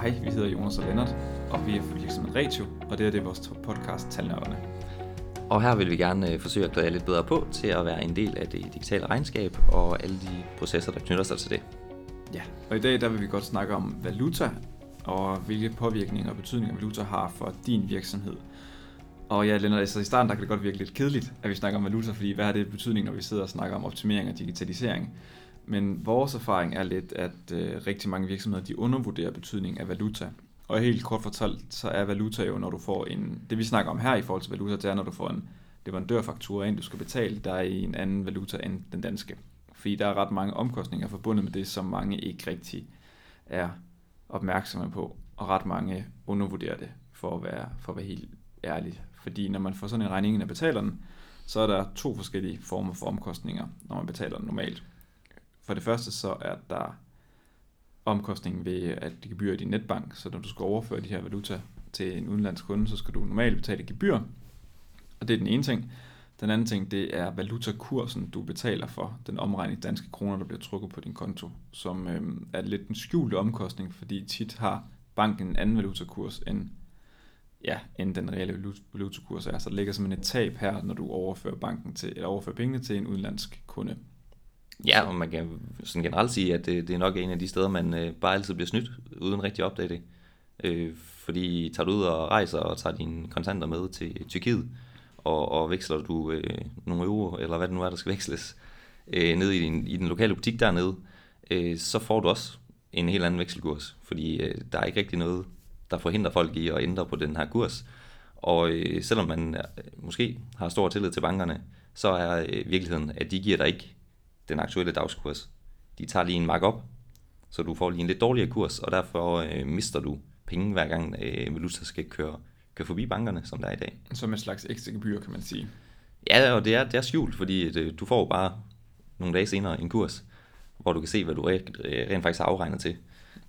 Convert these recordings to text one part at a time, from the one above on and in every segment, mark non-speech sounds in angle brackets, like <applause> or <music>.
Hej, vi hedder Jonas og Lennart, og vi er fra virksomheden Retio, og det er det vores podcast Talnørderne. Og her vil vi gerne øh, forsøge at klæde lidt bedre på til at være en del af det digitale regnskab og alle de processer, der knytter sig til det. Ja, og i dag der vil vi godt snakke om valuta, og hvilke påvirkninger og betydninger valuta har for din virksomhed. Og ja, Lennart, altså i starten der kan det godt virke lidt kedeligt, at vi snakker om valuta, fordi hvad har det betydning, når vi sidder og snakker om optimering og digitalisering? Men vores erfaring er lidt, at øh, rigtig mange virksomheder de undervurderer betydningen af valuta. Og helt kort fortalt, så er valuta jo, når du får en... Det vi snakker om her i forhold til valuta, det er, når du får en leverandørfaktura ind, du skal betale, der er i en anden valuta end den danske. Fordi der er ret mange omkostninger forbundet med det, som mange ikke rigtig er opmærksomme på. Og ret mange undervurderer det, for at være, for at være helt ærlig. Fordi når man får sådan en regning ind og betaler den, så er der to forskellige former for omkostninger, når man betaler den normalt. For det første så er der omkostningen ved at det gebyr i din netbank, så når du skal overføre de her valuta til en udenlandsk kunde, så skal du normalt betale gebyr. Og det er den ene ting. Den anden ting, det er valutakursen, du betaler for den omregning danske kroner, der bliver trukket på din konto, som øh, er lidt en skjult omkostning, fordi tit har banken en anden valutakurs end, ja, end den reelle valutakurs er. Så der ligger simpelthen et tab her, når du overfører, banken til, eller overfører pengene til en udenlandsk kunde. Ja, og man kan sådan generelt sige, at det, det er nok en af de steder, man øh, bare altid bliver snydt, uden rigtig at opdage det. Øh, fordi tager du ud og rejser og tager dine kontanter med til Tyrkiet, og, og veksler du øh, nogle euro, eller hvad det nu er, der skal <laughs> veksles, øh, ned i, din, i den lokale butik dernede, øh, så får du også en helt anden vekselkurs, fordi øh, der er ikke rigtig noget, der forhindrer folk i at ændre på den her kurs. Og øh, selvom man øh, måske har stor tillid til bankerne, så er øh, virkeligheden, at de giver dig ikke den aktuelle dagskurs. De tager lige en markup, så du får lige en lidt dårligere kurs, og derfor øh, mister du penge hver gang øh, valuta skal køre, køre forbi bankerne, som der er i dag. Som en slags ekstra gebyr, kan man sige. Ja, og det er, det er skjult, fordi det, du får bare nogle dage senere en kurs, hvor du kan se, hvad du rent, rent faktisk har afregnet til.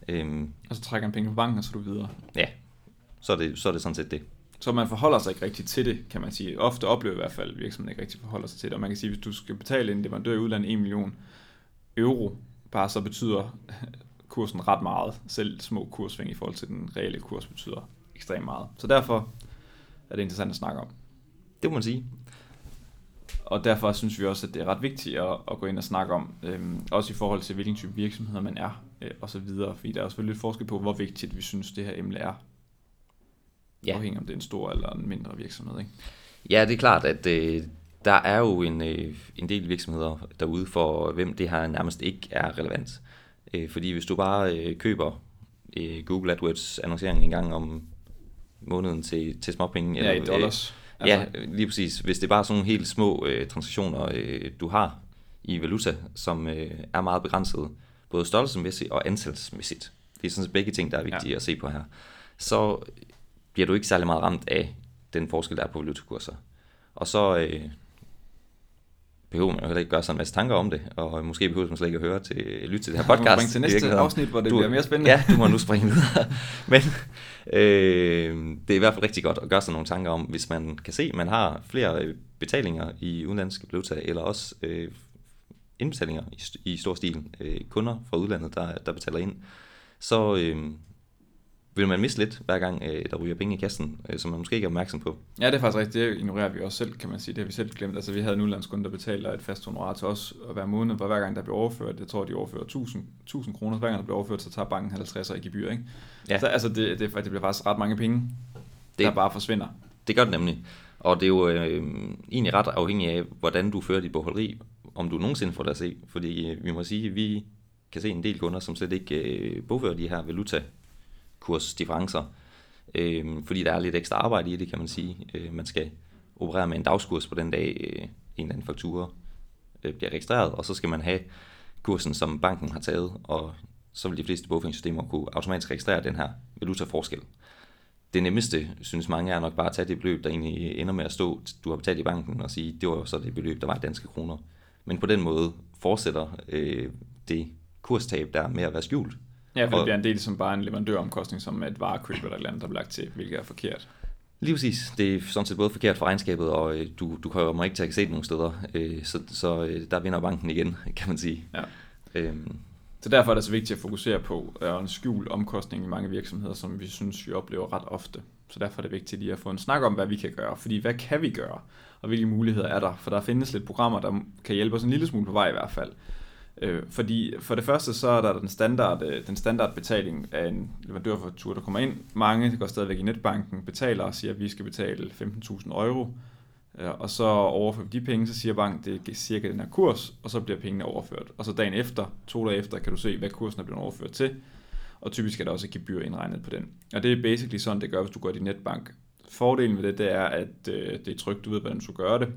Øhm, og så trækker en penge på banken, og så du videre. Ja, så er, det, så er det sådan set det. Så man forholder sig ikke rigtig til det, kan man sige. Ofte oplever i hvert fald, virksomheden ikke rigtig forholder sig til det. Og man kan sige, hvis du skal betale en leverandør i udlandet 1 million euro, bare så betyder <laughs> kursen ret meget. Selv små kurssving i forhold til den reelle kurs betyder ekstremt meget. Så derfor er det interessant at snakke om. Det må man sige. Og derfor synes vi også, at det er ret vigtigt at, at gå ind og snakke om, øhm, også i forhold til, hvilken type virksomheder man er, øh, og så videre. Fordi der er selvfølgelig lidt forskel på, hvor vigtigt vi synes, det her emne er ja. afhængig om det er en stor eller en mindre virksomhed. Ikke? Ja, det er klart, at øh, der er jo en, øh, en del virksomheder derude, for hvem det her nærmest ikke er relevant. Øh, fordi hvis du bare øh, køber øh, Google AdWords annoncering en gang om måneden til, til småpenge. Ja, i dollars. Øh, ja, lige præcis. Hvis det er bare sådan nogle helt små øh, transaktioner, øh, du har i valuta, som øh, er meget begrænset, både størrelsesmæssigt og antalsmæssigt. Det er sådan begge ting, der er vigtige ja. at se på her. Så bliver du ikke særlig meget ramt af den forskel, der er på valutakurser. Og så øh, behøver man jo heller ikke gøre sig en masse tanker om det, og måske behøver man slet ikke at høre til, lytte til det her <laughs> podcast. Du til næste afsnit, hvor det du, bliver mere spændende. Ja, du må nu springe videre. <laughs> Men øh, det er i hvert fald rigtig godt at gøre sig nogle tanker om, hvis man kan se, at man har flere øh, betalinger i udenlandske valuta, eller også øh, indbetalinger i, i stor stil, øh, kunder fra udlandet, der, der betaler ind, så, øh, vil man miste lidt, hver gang øh, der ryger penge i kassen, øh, som man måske ikke er opmærksom på. Ja, det er faktisk rigtigt. Det ignorerer vi også selv, kan man sige. Det har vi selv glemt. Altså, vi havde en udlandskunde, der betaler et fast honorar til os og hver måned, hvor hver gang der bliver overført, jeg tror, de overfører 1000, 1000 kroner, hver gang der bliver overført, så tager banken 50 i gebyr, ikke? Ja. Så altså, det, det, det, bliver faktisk ret mange penge, det, der bare forsvinder. Det gør det nemlig. Og det er jo øh, egentlig ret afhængigt af, hvordan du fører dit bogholderi, om du nogensinde får det at se. Fordi øh, vi må sige, at vi kan se en del kunder, som slet ikke øh, bogfører de her valuta kursdifferencer, øh, fordi der er lidt ekstra arbejde i det, kan man sige. Øh, man skal operere med en dagskurs på den dag, øh, en eller anden faktura øh, bliver registreret, og så skal man have kursen, som banken har taget, og så vil de fleste bogføringssystemer kunne automatisk registrere den her valutaforskel. Det nemmeste, synes mange, er nok bare at tage det beløb, der egentlig øh, ender med at stå, du har betalt i banken, og sige, det var jo så det beløb, der var i danske kroner. Men på den måde fortsætter øh, det kurstab der med at være skjult, Ja, for det bliver en del som bare en leverandøromkostning, som et varekøb eller et eller andet, der bliver lagt til, hvilket er forkert. Lige præcis. Det er sådan set både forkert for regnskabet, og øh, du, du kommer ikke til at se det nogen steder. Øh, så så øh, der vinder banken igen, <laughs> kan man sige. Ja. Øhm, Så derfor er det så vigtigt at fokusere på en skjult omkostning i mange virksomheder, som vi synes, vi oplever ret ofte. Så derfor er det vigtigt lige at få en snak om, hvad vi kan gøre. Fordi hvad kan vi gøre, og hvilke muligheder er der? For der findes lidt programmer, der kan hjælpe os en lille smule på vej i hvert fald. Øh, fordi for det første, så er der den standard, øh, den standard betaling af en leverandørfaktur, der kommer ind. Mange går stadigvæk i netbanken, betaler og siger, at vi skal betale 15.000 euro. Øh, og så overfører de penge, så siger banken, det er cirka den her kurs, og så bliver pengene overført. Og så dagen efter, to dage efter, kan du se, hvad kursen er blevet overført til. Og typisk er der også et gebyr indregnet på den. Og det er basically sådan, det gør, hvis du går i din netbank. Fordelen ved det, det er, at øh, det er trygt, du ved, hvordan du skal gøre det.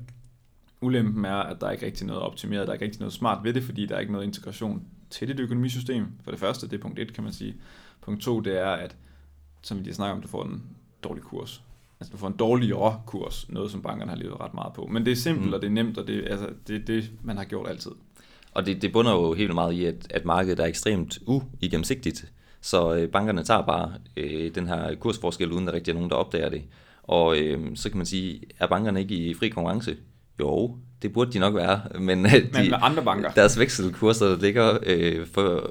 Ulempen er, at der er ikke rigtig noget optimeret, der er ikke rigtig noget smart ved det, fordi der er ikke noget integration til dit økonomisystem. For det første, det er punkt 1, kan man sige. Punkt 2, det er, at som vi lige snakker om, du får en dårlig kurs. Altså du får en dårligere kurs, noget som bankerne har levet ret meget på. Men det er simpelt, mm. og det er nemt, og det, altså, det er det, man har gjort altid. Og det, det bunder jo helt meget i, at, at markedet er ekstremt uigennemsigtigt. Så øh, bankerne tager bare øh, den her kursforskel, uden der rigtig er nogen, der opdager det. Og øh, så kan man sige, er bankerne ikke i fri konkurrence? Jo, det burde de nok være, men, øh, de, men med andre banker. deres vekselkurser ligger øh, for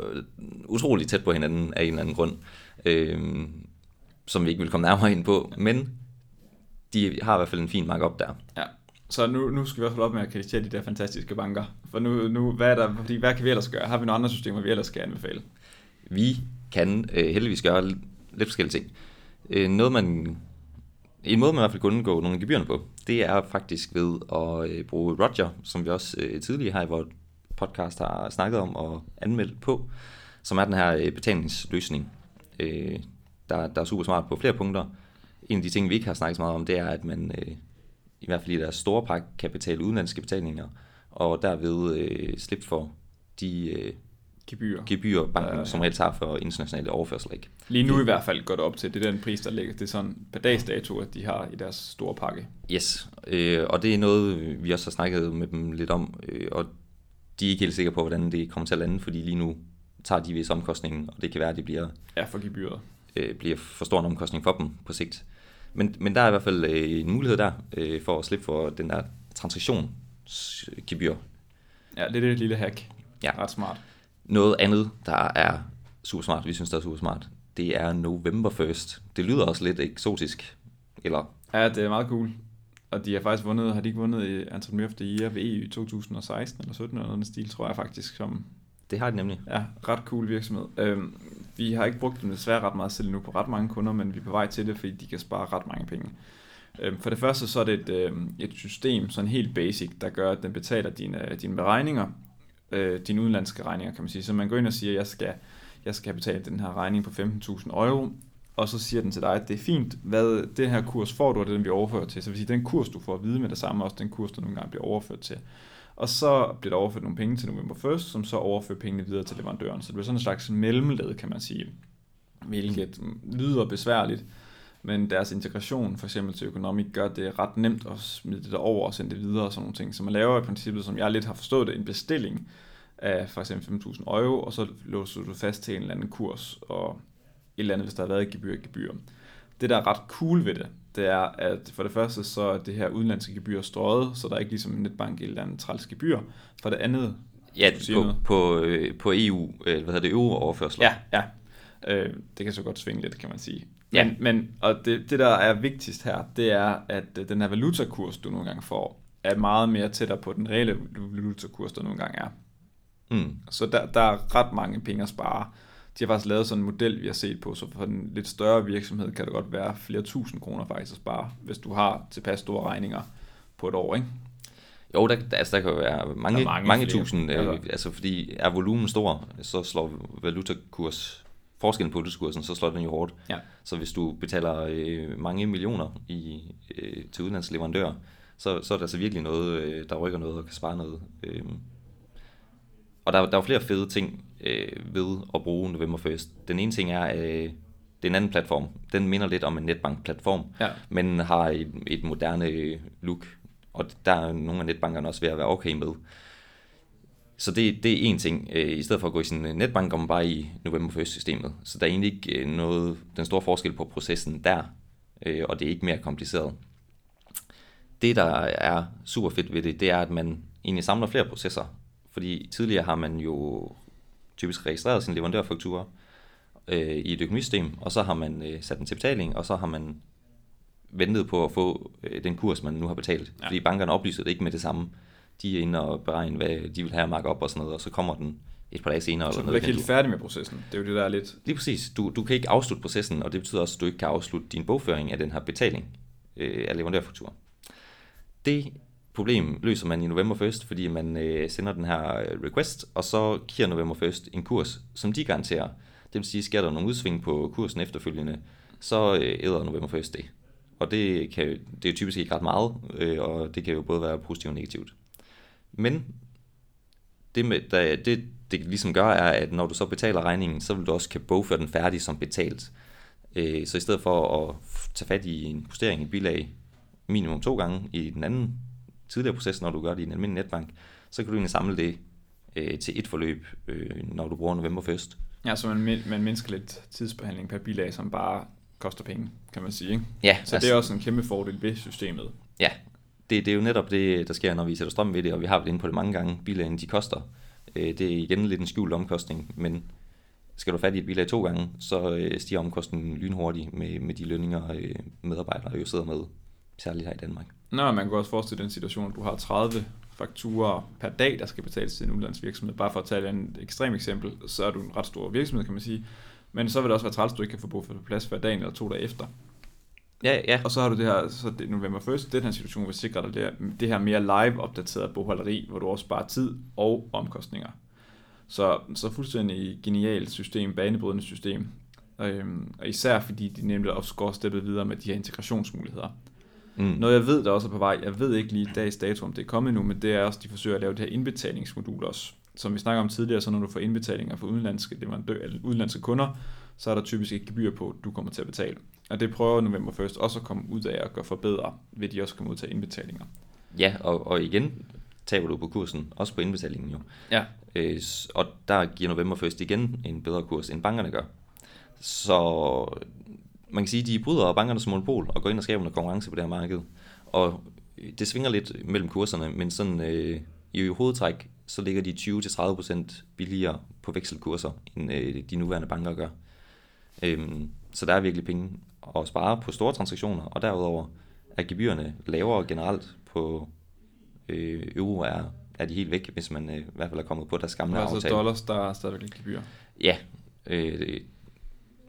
utroligt tæt på hinanden af en eller anden grund, øh, som vi ikke vil komme nærmere ind på, men de har i hvert fald en fin markup der. Ja. Så nu, nu skal vi også holde op med at kreditere de der fantastiske banker. For nu, nu hvad, er der, fordi, hvad kan vi ellers gøre? Har vi nogle andre systemer, vi ellers skal anbefale? Vi kan øh, heldigvis gøre lidt forskellige ting. Øh, noget man, en måde man i hvert fald kunne undgå nogle gebyrerne på, det er faktisk ved at øh, bruge Roger, som vi også øh, tidligere har i vores podcast har snakket om og anmeldt på, som er den her øh, betalingsløsning, øh, der, der er super smart på flere punkter. En af de ting, vi ikke har snakket så meget om, det er, at man øh, i hvert fald i deres store pakke kan betale udenlandske betalinger, og derved øh, slippe for de øh, gebyr, gebyr banken ja, som regel tager for internationale overførsler. Ikke? Lige nu i hvert fald går det op til, det er den pris, der ligger. Det er sådan per dags dato, at de har i deres store pakke. Yes, øh, og det er noget, vi også har snakket med dem lidt om, øh, og de er ikke helt sikre på, hvordan det kommer til at lande, fordi lige nu tager de vis omkostningen, og det kan være, at det bliver, ja, for gebyret. Øh, bliver for stor en omkostning for dem på sigt. Men, men der er i hvert fald øh, en mulighed der, øh, for at slippe for den der transaktionsgebyr. Ja, det er det lille hack. Ja. Ret smart. Noget andet, der er super smart, vi synes, der er super smart, det er November 1st. Det lyder også lidt eksotisk, eller? Ja, det er meget cool. Og de har faktisk vundet, har de ikke vundet i Entrepreneur of the Year ved EU i 2016 eller 17 eller noget stil, tror jeg faktisk, som... Det har de nemlig. Ja, ret cool virksomhed. Øhm, vi har ikke brugt dem desværre ret meget selv nu på ret mange kunder, men vi er på vej til det, fordi de kan spare ret mange penge. Øhm, for det første så er det et, øhm, et system, sådan helt basic, der gør, at den betaler dine, dine beregninger, øh, dine udenlandske regninger, kan man sige. Så man går ind og siger, at jeg skal, jeg skal betale den her regning på 15.000 euro, og så siger den til dig, at det er fint, hvad den her kurs får du, og det er den, vi overfører til. Så vil sige, den kurs, du får at vide med det samme, også den kurs, du nogle gange bliver overført til. Og så bliver der overført nogle penge til november 1, som så overfører pengene videre til leverandøren. Så det bliver sådan en slags mellemled, kan man sige. Hvilket lyder besværligt, men deres integration for eksempel til økonomik gør det ret nemt at smide det over og sende det videre og sådan nogle ting. Så man laver i princippet, som jeg lidt har forstået det, en bestilling af for eksempel 5.000 euro, og så låser du fast til en eller anden kurs, og et eller andet, hvis der har været et gebyr, gebyr. Det, der er ret cool ved det, det er, at for det første, så er det her udenlandske gebyr strøget, så der er ikke ligesom en netbank et eller andet træls gebyr. For det andet, Ja, på, på, øh, på EU, øh, hvad hedder det, euro-overførsler. Ja, ja. Øh, det kan så godt svinge lidt, kan man sige. Men, ja. men og det, det, der er vigtigst her, det er, at den her valutakurs, du nogle gange får, er meget mere tættere på den reelle valutakurs, der nogle gange er. Mm. Så der, der er ret mange penge at spare. De har faktisk lavet sådan en model, vi har set på, så for en lidt større virksomhed kan det godt være flere tusind kroner faktisk at spare, hvis du har tilpas store regninger på et år, ikke? Jo, der, altså, der kan jo være mange, mange, mange tusind, øh, altså. altså fordi er volumen stor, så slår valutakurs, forskellen på valutakursen, så slår den jo hårdt. Ja. Så hvis du betaler øh, mange millioner i, øh, til udlandsleverandører, så, så er der altså virkelig noget, øh, der rykker noget og kan spare noget. Øh, og der, der er flere fede ting øh, ved at bruge November First. Den ene ting er, øh, det er en anden platform. Den minder lidt om en netbank-platform, ja. men har et, et moderne look, og der er nogle af netbankerne også ved at være okay med. Så det, det er en ting. Øh, I stedet for at gå i sin netbank, går man bare i November First-systemet. Så der er egentlig ikke øh, noget, den store forskel på processen der, øh, og det er ikke mere kompliceret. Det, der er super fedt ved det, det er, at man egentlig samler flere processer fordi tidligere har man jo typisk registreret sin leverandørfaktura øh, i et økonomisystem, og så har man øh, sat den til betaling, og så har man ventet på at få øh, den kurs, man nu har betalt. Ja. Fordi bankerne oplyser det ikke med det samme. De er inde og beregne, hvad de vil have at op og sådan noget, og så kommer den et par dage senere. Så eller du er ikke helt færdig med processen. Det er jo det, der er lidt... Lige præcis. Du, du kan ikke afslutte processen, og det betyder også, at du ikke kan afslutte din bogføring af den her betaling øh, af leverandørfaktur. Det problem løser man i November 1st, fordi man øh, sender den her øh, request, og så giver November 1st en kurs, som de garanterer. Det vil sige, sker der nogle udsving på kursen efterfølgende, så øh, æder November 1st det. Og det, kan, det er typisk ikke ret meget, øh, og det kan jo både være positivt og negativt. Men det, med, der, det, det ligesom gør, er, at når du så betaler regningen, så vil du også kan bogføre den færdig som betalt. Øh, så i stedet for at tage fat i en justering i bilag minimum to gange i den anden tidligere proces, når du gør det i en almindelig netbank, så kan du egentlig samle det øh, til et forløb, øh, når du bruger November først. Ja, så man, man mindsker lidt tidsbehandling per bilag, som bare koster penge, kan man sige. Ikke? Ja, Så det er også en kæmpe fordel ved systemet. Det, det er jo netop det, der sker, når vi sætter strøm ved det, og vi har været inde på det mange gange. Bilagene, de koster. Øh, Det er igen lidt en skjult omkostning, men skal du fat i et bilag to gange, så øh, stiger omkostningen lynhurtigt med, med de lønninger, øh, medarbejdere jo sidder med, særligt her i Danmark. Nå, man kan også forestille den situation, at du har 30 fakturer per dag, der skal betales til en udlandsvirksomhed. Bare for at tage et ekstremt eksempel, så er du en ret stor virksomhed, kan man sige. Men så vil det også være træls, at du ikke kan få brug for plads hver dag eller to dage efter. Ja, ja, Og så har du det her, så det, november 1. den her situation vil sikre dig det, her- det her mere live opdateret bogholderi, hvor du også sparer tid og omkostninger. Så, så fuldstændig genialt system, banebrydende system. Øhm, og især fordi de nemlig også går steppet videre med de her integrationsmuligheder. mm. Noget jeg ved, der også er på vej, jeg ved ikke lige dags dato, om det er kommet nu, men det er også, de forsøger at lave det her indbetalingsmodul også. Som vi snakker om tidligere, så når du får indbetalinger fra udenlandske, leverandør, eller udenlandske kunder, så er der typisk et gebyr på, at du kommer til at betale. Og det prøver November 1. også at komme ud af at gøre forbedre, ved de også kan modtage indbetalinger. ja og, og igen taber du på kursen, også på indbetalingen jo. Ja, Øh, og der giver November først igen en bedre kurs, end bankerne gør. Så man kan sige, at de bryder bankernes monopol og går ind og skaber noget konkurrence på det her marked. Og det svinger lidt mellem kurserne, men sådan øh, i hovedtræk, så ligger de 20-30% billigere på vekselkurser, end øh, de nuværende banker gør. Øhm, så der er virkelig penge at spare på store transaktioner, og derudover er gebyrerne lavere generelt på øh, euro er, er de helt væk, hvis man øh, i hvert fald er kommet på deres gamle altså aftale. dollars, der er stadigvæk gebyr. Ja, øh,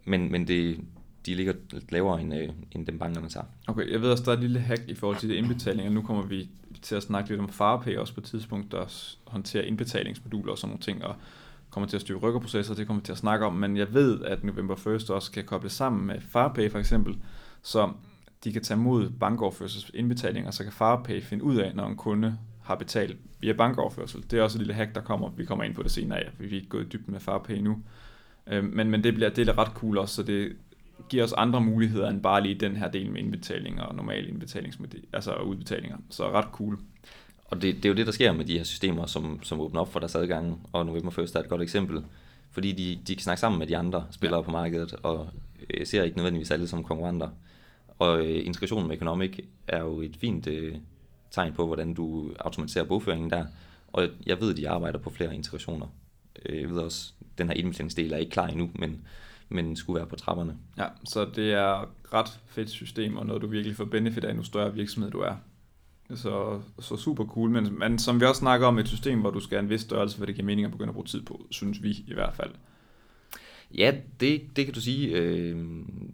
men, men det, de ligger lidt lavere end, øh, end dem bankerne tager. Okay, jeg ved også, der er et lille hack i forhold til det indbetalinger. Nu kommer vi til at snakke lidt om FarPay også på et tidspunkt, der håndterer indbetalingsmoduler og sådan nogle ting, og kommer til at styre rykkerprocesser, det kommer vi til at snakke om, men jeg ved, at November 1. også kan koble sammen med FarPay for eksempel, så de kan tage mod bankoverførselsindbetalinger, så kan FarPay finde ud af, når en kunde har betalt via bankoverførsel. Det er også et lille hack, der kommer. Vi kommer ind på det senere for vi er ikke gået dybt med FarPay nu. Øh, men, men det, bliver, det er ret cool også, så det giver os andre muligheder end bare lige den her del med indbetalinger og normale indbetalingsmodel, altså udbetalinger. Så ret cool. Og det, det er jo det, der sker med de her systemer, som, som åbner op for deres adgang, og November First er et godt eksempel. Fordi de, de kan snakke sammen med de andre spillere ja. på markedet, og øh, ser ikke nødvendigvis alle som konkurrenter. Og øh, integrationen med Economic er jo et fint øh, tegn på, hvordan du automatiserer bogføringen der. Og jeg ved, at de arbejder på flere integrationer. Øh, Jeg ved også, at den her indbetalingsdel er ikke klar endnu, men, men skulle være på trapperne. Ja, så det er ret fedt system, og noget du virkelig får benefit af, nu større virksomhed du er. Så, så super cool, men, men som vi også snakker om, et system, hvor du skal have en vis størrelse, hvor det giver mening at begynde at bruge tid på, synes vi i hvert fald. Ja, det, det kan du sige. Øh,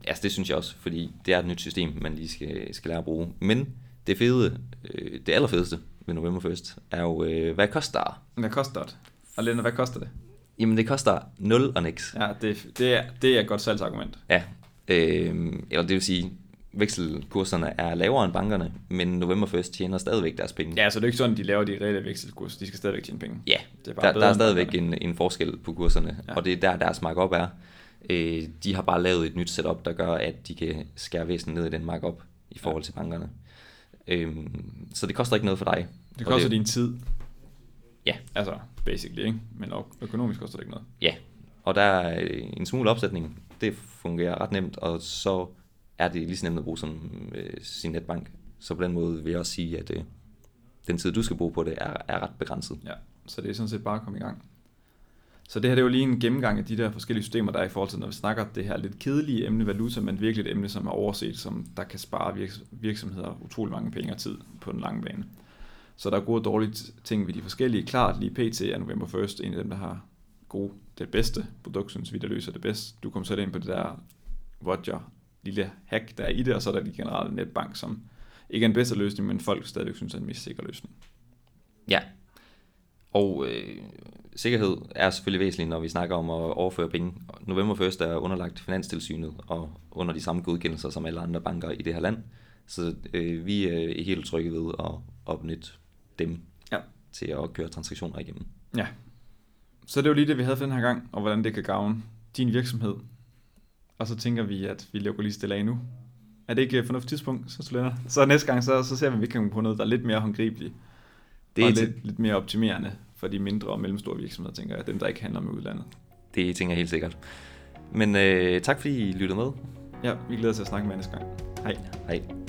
altså det synes jeg også, fordi det er et nyt system, man lige skal, skal lære at bruge. Men det fede, øh, det allerfedeste ved November First, er jo, øh, hvad koster det? Hvad koster det? Og Lennart, hvad koster det? Jamen det koster 0 og niks. Ja, det, det, er, det er et godt salgsargument. Ja, øh, eller det vil sige, vekselkurserne er lavere end bankerne, men November First tjener stadigvæk deres penge. Ja, så det er ikke sådan, de laver de reelle vekselkurser. De skal stadigvæk tjene penge. Ja, Det er bare der, bedre der er stadigvæk en, en forskel på kurserne, Ja. ja. og det er der, deres markup er. Øh, de har bare lavet et nyt setup, der gør, at de kan skære væsentligt ned i den markup i forhold til bankerne. Øhm, så det koster ikke noget for dig. Det koster din tid. Ja. Altså, basically, ikke? Men økonomisk koster det ikke noget. Ja, og der er øh, en smule opsætning. Det fungerer ret nemt, og så er det lige så nemt at bruge som øh, sin netbank. Så på den måde vil jeg også sige, at øh, den tid, du skal bruge på det, er, er ret begrænset. Ja, så det er sådan set bare at komme i gang. Så det her det er jo lige en gennemgang af de der forskellige systemer, der er i forhold til, når vi snakker det her lidt kedelige emne valuta, men virkelig et emne, som er overset, som der kan spare virks- virksomheder utrolig mange penge og tid på den lange bane. Så der er gode og dårlige ting ved de forskellige. Klart lige PT er November 1 en af dem, der har gode, det bedste produkt, synes vi, der løser det bedst. Du kommer så ind på det der Roger lille hack, der er i det, og så er der de generelle netbank, som ikke er en bedste løsning, men folk stadigvæk synes er en mest sikker løsning. Ja. Og øh, sikkerhed er selvfølgelig væsentligt, når vi snakker om at overføre penge. November 1. er underlagt Finanstilsynet og under de samme godkendelser som alle andre banker i det her land. Så øh, vi er helt trygge ved at opnytte dem Ja. til at køre transaktioner igennem. Ja. Så det var lige det, vi havde for den her gang, og hvordan det kan gavne din virksomhed. Og så tænker vi, at vi lukker lige stille af nu. Er det ikke et fornuftigt tidspunkt, så studerende? Så næste gang, så, så ser vi, om vi kan på noget, der er lidt mere håndgribeligt. Det og er, lidt, lidt mere optimerende for de mindre og mellemstore virksomheder, tænker jeg. Dem, der ikke handler med udlandet. det tænker jeg helt sikkert. Men øh, tak fordi I lyttede med. Ja, vi glæder os til at snakke med næste gang. Hej. Hej.